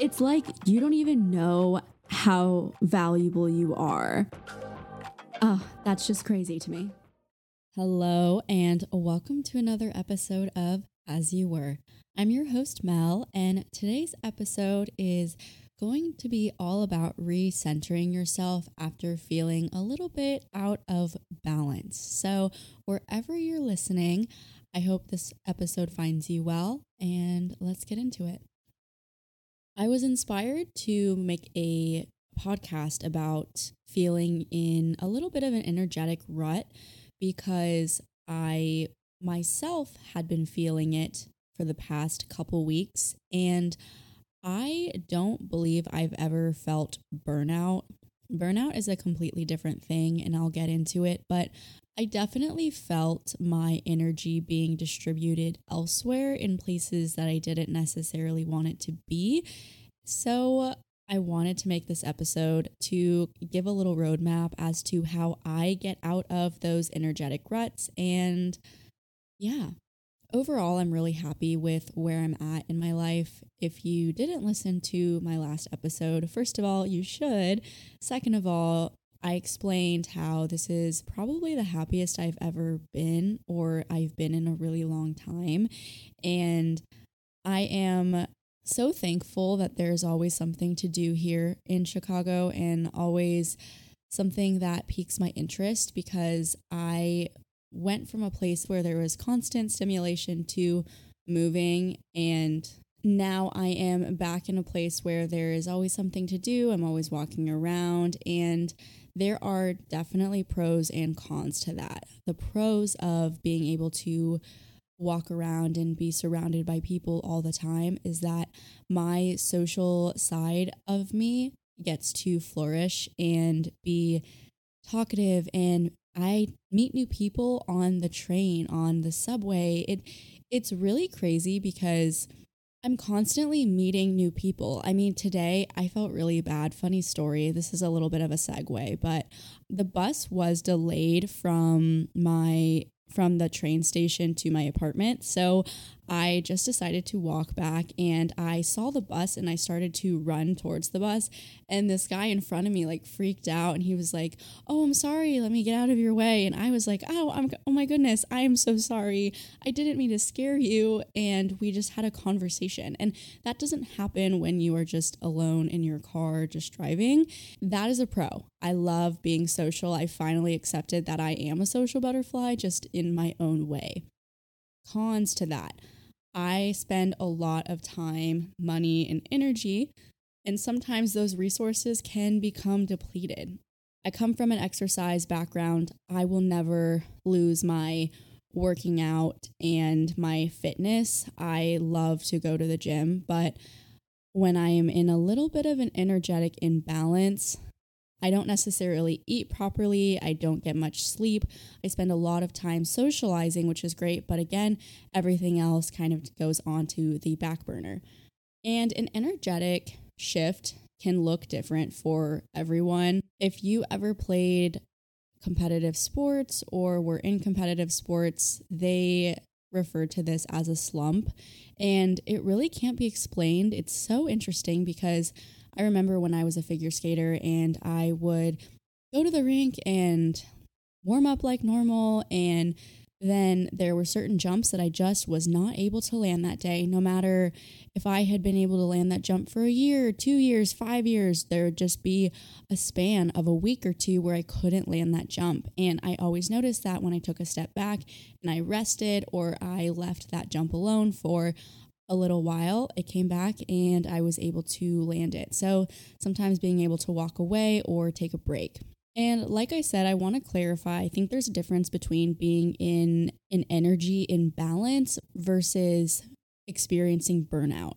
It's like you don't even know how valuable you are. Oh, that's just crazy to me. Hello, and welcome to another episode of As You Were. I'm your host, Mel, and today's episode is going to be all about recentering yourself after feeling a little bit out of balance. So, wherever you're listening, I hope this episode finds you well, and let's get into it. I was inspired to make a podcast about feeling in a little bit of an energetic rut because I myself had been feeling it for the past couple weeks and I don't believe I've ever felt burnout. Burnout is a completely different thing and I'll get into it, but I definitely felt my energy being distributed elsewhere in places that I didn't necessarily want it to be. So I wanted to make this episode to give a little roadmap as to how I get out of those energetic ruts. And yeah, overall, I'm really happy with where I'm at in my life. If you didn't listen to my last episode, first of all, you should. Second of all, I explained how this is probably the happiest I've ever been, or I've been in a really long time. And I am so thankful that there's always something to do here in Chicago and always something that piques my interest because I went from a place where there was constant stimulation to moving and now I am back in a place where there is always something to do. I'm always walking around and there are definitely pros and cons to that. The pros of being able to walk around and be surrounded by people all the time is that my social side of me gets to flourish and be talkative and I meet new people on the train, on the subway. It it's really crazy because I'm constantly meeting new people. I mean, today I felt really bad. Funny story. This is a little bit of a segue, but the bus was delayed from my from the train station to my apartment. So I just decided to walk back and I saw the bus and I started to run towards the bus. And this guy in front of me like freaked out and he was like, Oh, I'm sorry. Let me get out of your way. And I was like, Oh, I'm, oh my goodness. I am so sorry. I didn't mean to scare you. And we just had a conversation. And that doesn't happen when you are just alone in your car, just driving. That is a pro. I love being social. I finally accepted that I am a social butterfly just in my own way. Cons to that I spend a lot of time, money, and energy, and sometimes those resources can become depleted. I come from an exercise background. I will never lose my working out and my fitness. I love to go to the gym, but when I am in a little bit of an energetic imbalance, I don't necessarily eat properly. I don't get much sleep. I spend a lot of time socializing, which is great. But again, everything else kind of goes on to the back burner. And an energetic shift can look different for everyone. If you ever played competitive sports or were in competitive sports, they refer to this as a slump. And it really can't be explained. It's so interesting because I remember when I was a figure skater and I would go to the rink and warm up like normal and then there were certain jumps that I just was not able to land that day. No matter if I had been able to land that jump for a year, two years, five years, there would just be a span of a week or two where I couldn't land that jump. And I always noticed that when I took a step back and I rested or I left that jump alone for a little while, it came back and I was able to land it. So sometimes being able to walk away or take a break. And like I said, I want to clarify I think there's a difference between being in an energy imbalance versus experiencing burnout.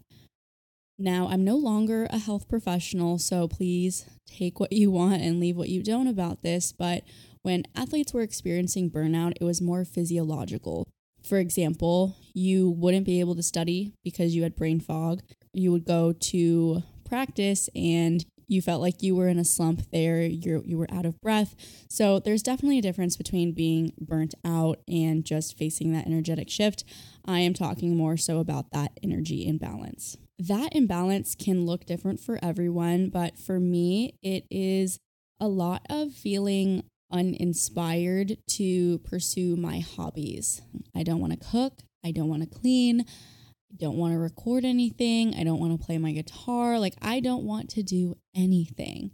Now, I'm no longer a health professional, so please take what you want and leave what you don't about this. But when athletes were experiencing burnout, it was more physiological. For example, you wouldn't be able to study because you had brain fog. You would go to practice and you felt like you were in a slump there, you you were out of breath. So there's definitely a difference between being burnt out and just facing that energetic shift. I am talking more so about that energy imbalance. That imbalance can look different for everyone, but for me, it is a lot of feeling uninspired to pursue my hobbies. I don't want to cook, I don't want to clean, I don't want to record anything, I don't want to play my guitar. Like, I don't want to do anything.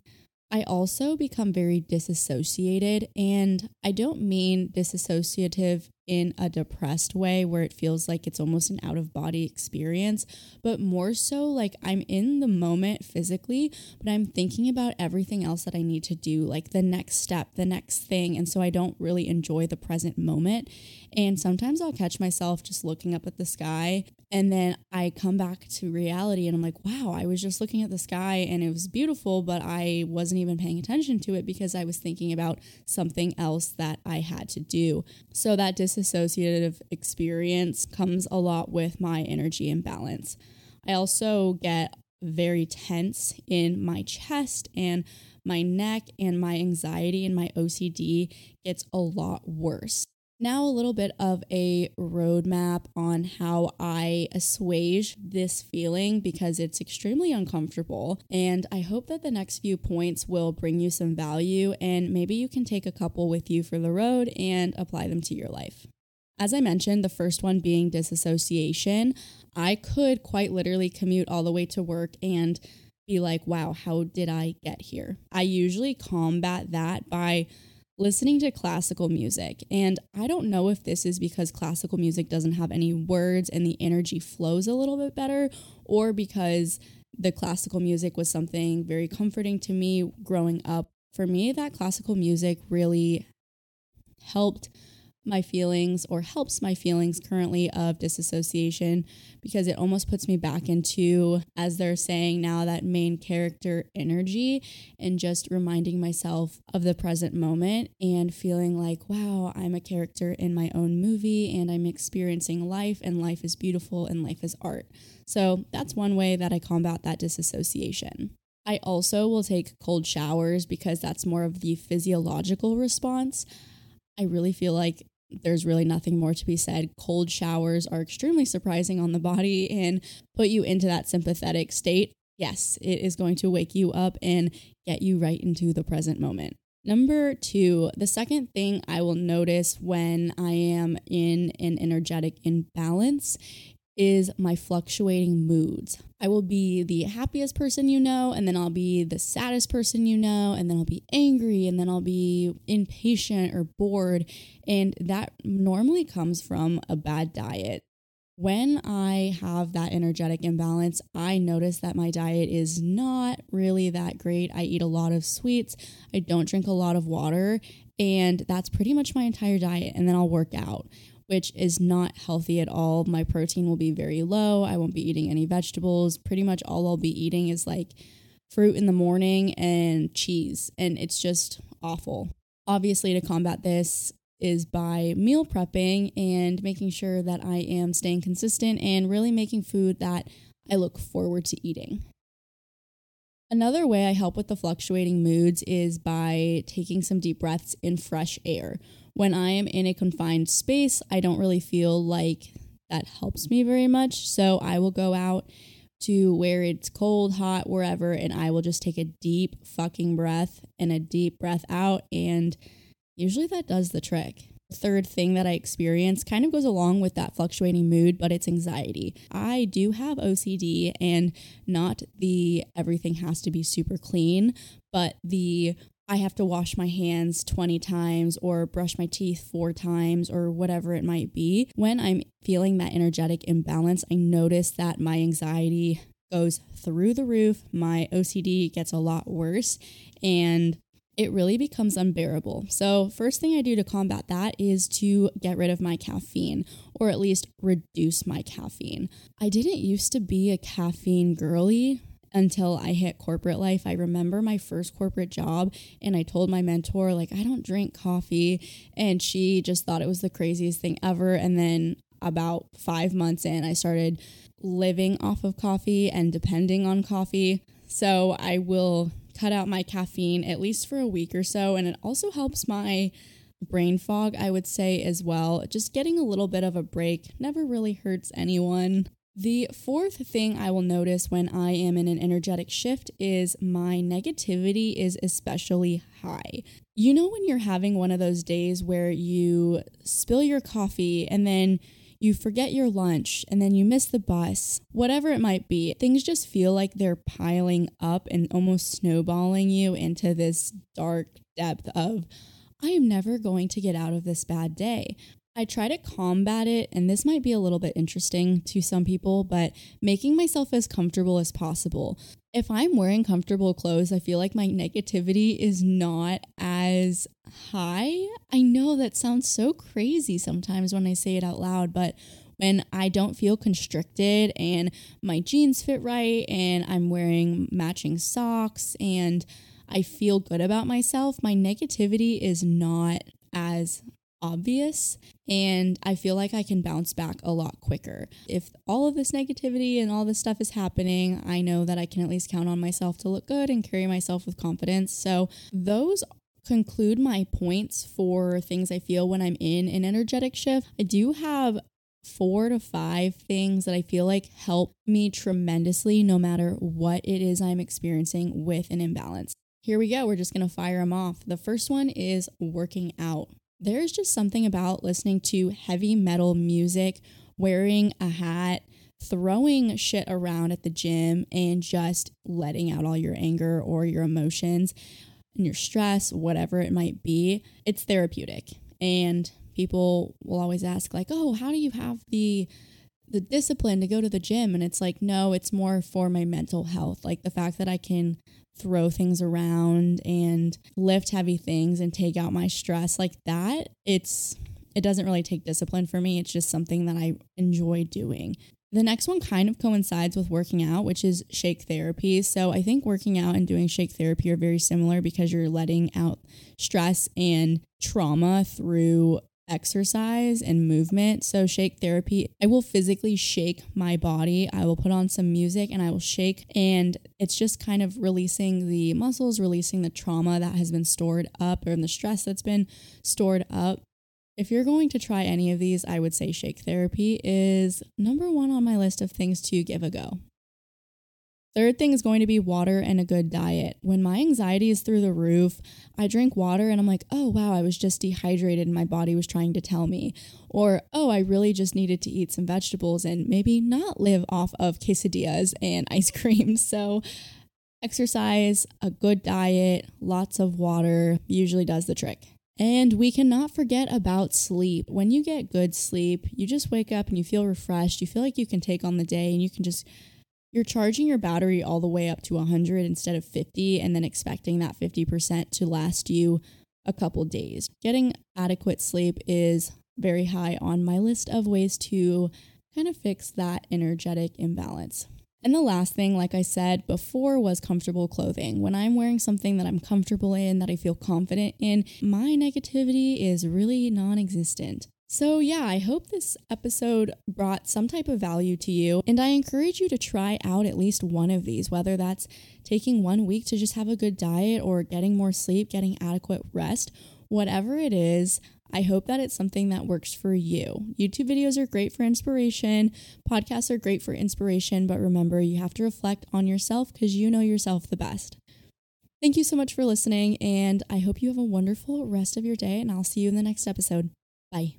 I also become very disassociated, and I don't mean disassociative in a depressed way where it feels like it's almost an out of body experience, but more so like I'm in the moment physically, but I'm thinking about everything else that I need to do, like the next step, the next thing. And so I don't really enjoy the present moment. And sometimes I'll catch myself just looking up at the sky and then I come back to reality and I'm like, wow, I was just looking at the sky and it was beautiful, but I wasn't even paying attention to it because I was thinking about something else that I had to do. So that disassociative experience comes a lot with my energy imbalance. I also get very tense in my chest and my neck, and my anxiety and my OCD gets a lot worse. Now, a little bit of a roadmap on how I assuage this feeling because it's extremely uncomfortable. And I hope that the next few points will bring you some value and maybe you can take a couple with you for the road and apply them to your life. As I mentioned, the first one being disassociation, I could quite literally commute all the way to work and be like, wow, how did I get here? I usually combat that by listening to classical music. And I don't know if this is because classical music doesn't have any words and the energy flows a little bit better, or because the classical music was something very comforting to me growing up. For me, that classical music really helped my feelings or helps my feelings currently of disassociation because it almost puts me back into, as they're saying now, that main character energy and just reminding myself of the present moment and feeling like, wow, I'm a character in my own movie and I'm experiencing life and life is beautiful and life is art. So that's one way that I combat that disassociation. I also will take cold showers because that's more of the physiological response. I really feel like there's really nothing more to be said. Cold showers are extremely surprising on the body and put you into that sympathetic state. Yes, it is going to wake you up and get you right into the present moment. Number two, the second thing I will notice when I am in an energetic imbalance is my fluctuating moods. I will be the happiest person you know, and then I'll be the saddest person you know, and then I'll be angry, and then I'll be impatient or bored. And that normally comes from a bad diet. When I have that energetic imbalance, I notice that my diet is not really that great. I eat a lot of sweets, I don't drink a lot of water, and that's pretty much my entire diet. And then I'll work out which is not healthy at all. My protein will be very low. I won't be eating any vegetables. Pretty much all I'll be eating is like fruit in the morning and cheese, and it's just awful. Obviously, to combat this is by meal prepping and making sure that I am staying consistent and really making food that I look forward to eating. Another way I help with the fluctuating moods is by taking some deep breaths in fresh air when I am in a confined space, I don't really feel like that helps me very much. So I will go out to where it's cold, hot, wherever, and I will just take a deep fucking breath and a deep breath out. And usually that does the trick. The third thing that I experience kind of goes along with that fluctuating mood, but it's anxiety. I do have OCD and not the everything has to be super clean, but the I have to wash my hands 20 times or brush my teeth four times or whatever it might be. When I'm feeling that energetic imbalance, I notice that my anxiety goes through the roof, my OCD gets a lot worse, and it really becomes unbearable. So, first thing I do to combat that is to get rid of my caffeine or at least reduce my caffeine. I didn't used to be a caffeine girly until I hit corporate life. I remember my first corporate job and I told my mentor, like, I don't drink coffee. And she just thought it was the craziest thing ever. And then about five months in, I started living off of coffee and depending on coffee. So I will cut out my caffeine at least for a week or so. And it also helps my brain fog, I would say, as well. Just getting a little bit of a break never really hurts anyone. The fourth thing I will notice when I am in an energetic shift is my negativity is especially high. You know, when you're having one of those days where you spill your coffee and then you forget your lunch and then you miss the bus, whatever it might be, things just feel like they're piling up and almost snowballing you into this dark depth of, I am never going to get out of this bad day. I try to combat it, and this might be a little bit interesting to some people, but making myself as comfortable as possible. If I'm wearing comfortable clothes, I feel like my negativity is not as high. I know that sounds so crazy sometimes when I say it out loud, but when I don't feel constricted and my jeans fit right and I'm wearing matching socks and I feel good about myself, my negativity is not as obvious and I feel like I can bounce back a lot quicker. If all of this negativity and all this stuff is happening, I know that I can at least count on myself to look good and carry myself with confidence. So, those conclude my points for things I feel when I'm in an energetic shift. I do have four to five things that I feel like help me tremendously no matter what it is I'm experiencing with an imbalance. Here we go. We're just going to fire them off. The first one is working out there's just something about listening to heavy metal music, wearing a hat, throwing shit around at the gym, and just letting out all your anger or your emotions and your stress, whatever it might be. It's therapeutic. And people will always ask, like, oh, how do you have the the discipline to go to the gym and it's like no it's more for my mental health like the fact that i can throw things around and lift heavy things and take out my stress like that, it's it doesn't really take discipline for me. It's just something that I enjoy doing. The next one kind of coincides with working out, which is shake therapy. So I think working out and doing shake therapy are very similar because you're letting out stress and trauma through exercise and movement. So, shake therapy, I will physically shake my body. I will put on some music and I will shake. And it's just kind of releasing the muscles, releasing the trauma that has been stored up or the stress that's been stored up. If you're going to try any of these, I would say shake therapy is number one on my list of things to give a go. Third thing is going to be water and a good diet. When my anxiety is through the roof, I drink water and I'm like, oh, wow, I was just dehydrated and my body was trying to tell me. Or, oh, I really just needed to eat some vegetables and maybe not live off of quesadillas and ice cream. So, exercise, a good diet, lots of water usually does the trick. And we cannot forget about sleep. When you get good sleep, you just wake up and you feel refreshed. You feel like you can take on the day and you can just you're charging your battery all the way up to 100 instead of 50 and then expecting that 50% to last you a couple days. Getting adequate sleep is very high on my list of ways to kind of fix that energetic imbalance. And the last thing, like I said before, was comfortable clothing. When I'm wearing something that I'm comfortable in, that I feel confident in, my negativity is really non existent. So, yeah, I hope this episode brought some type of value to you. And I encourage you to try out at least one of these, whether that's taking one week to just have a good diet or getting more sleep, getting adequate rest, whatever it is. I hope that it's something that works for you. YouTube videos are great for inspiration, podcasts are great for inspiration, but remember, you have to reflect on yourself because you know yourself the best. Thank you so much for listening, and I hope you have a wonderful rest of your day, and I'll see you in the next episode. Bye.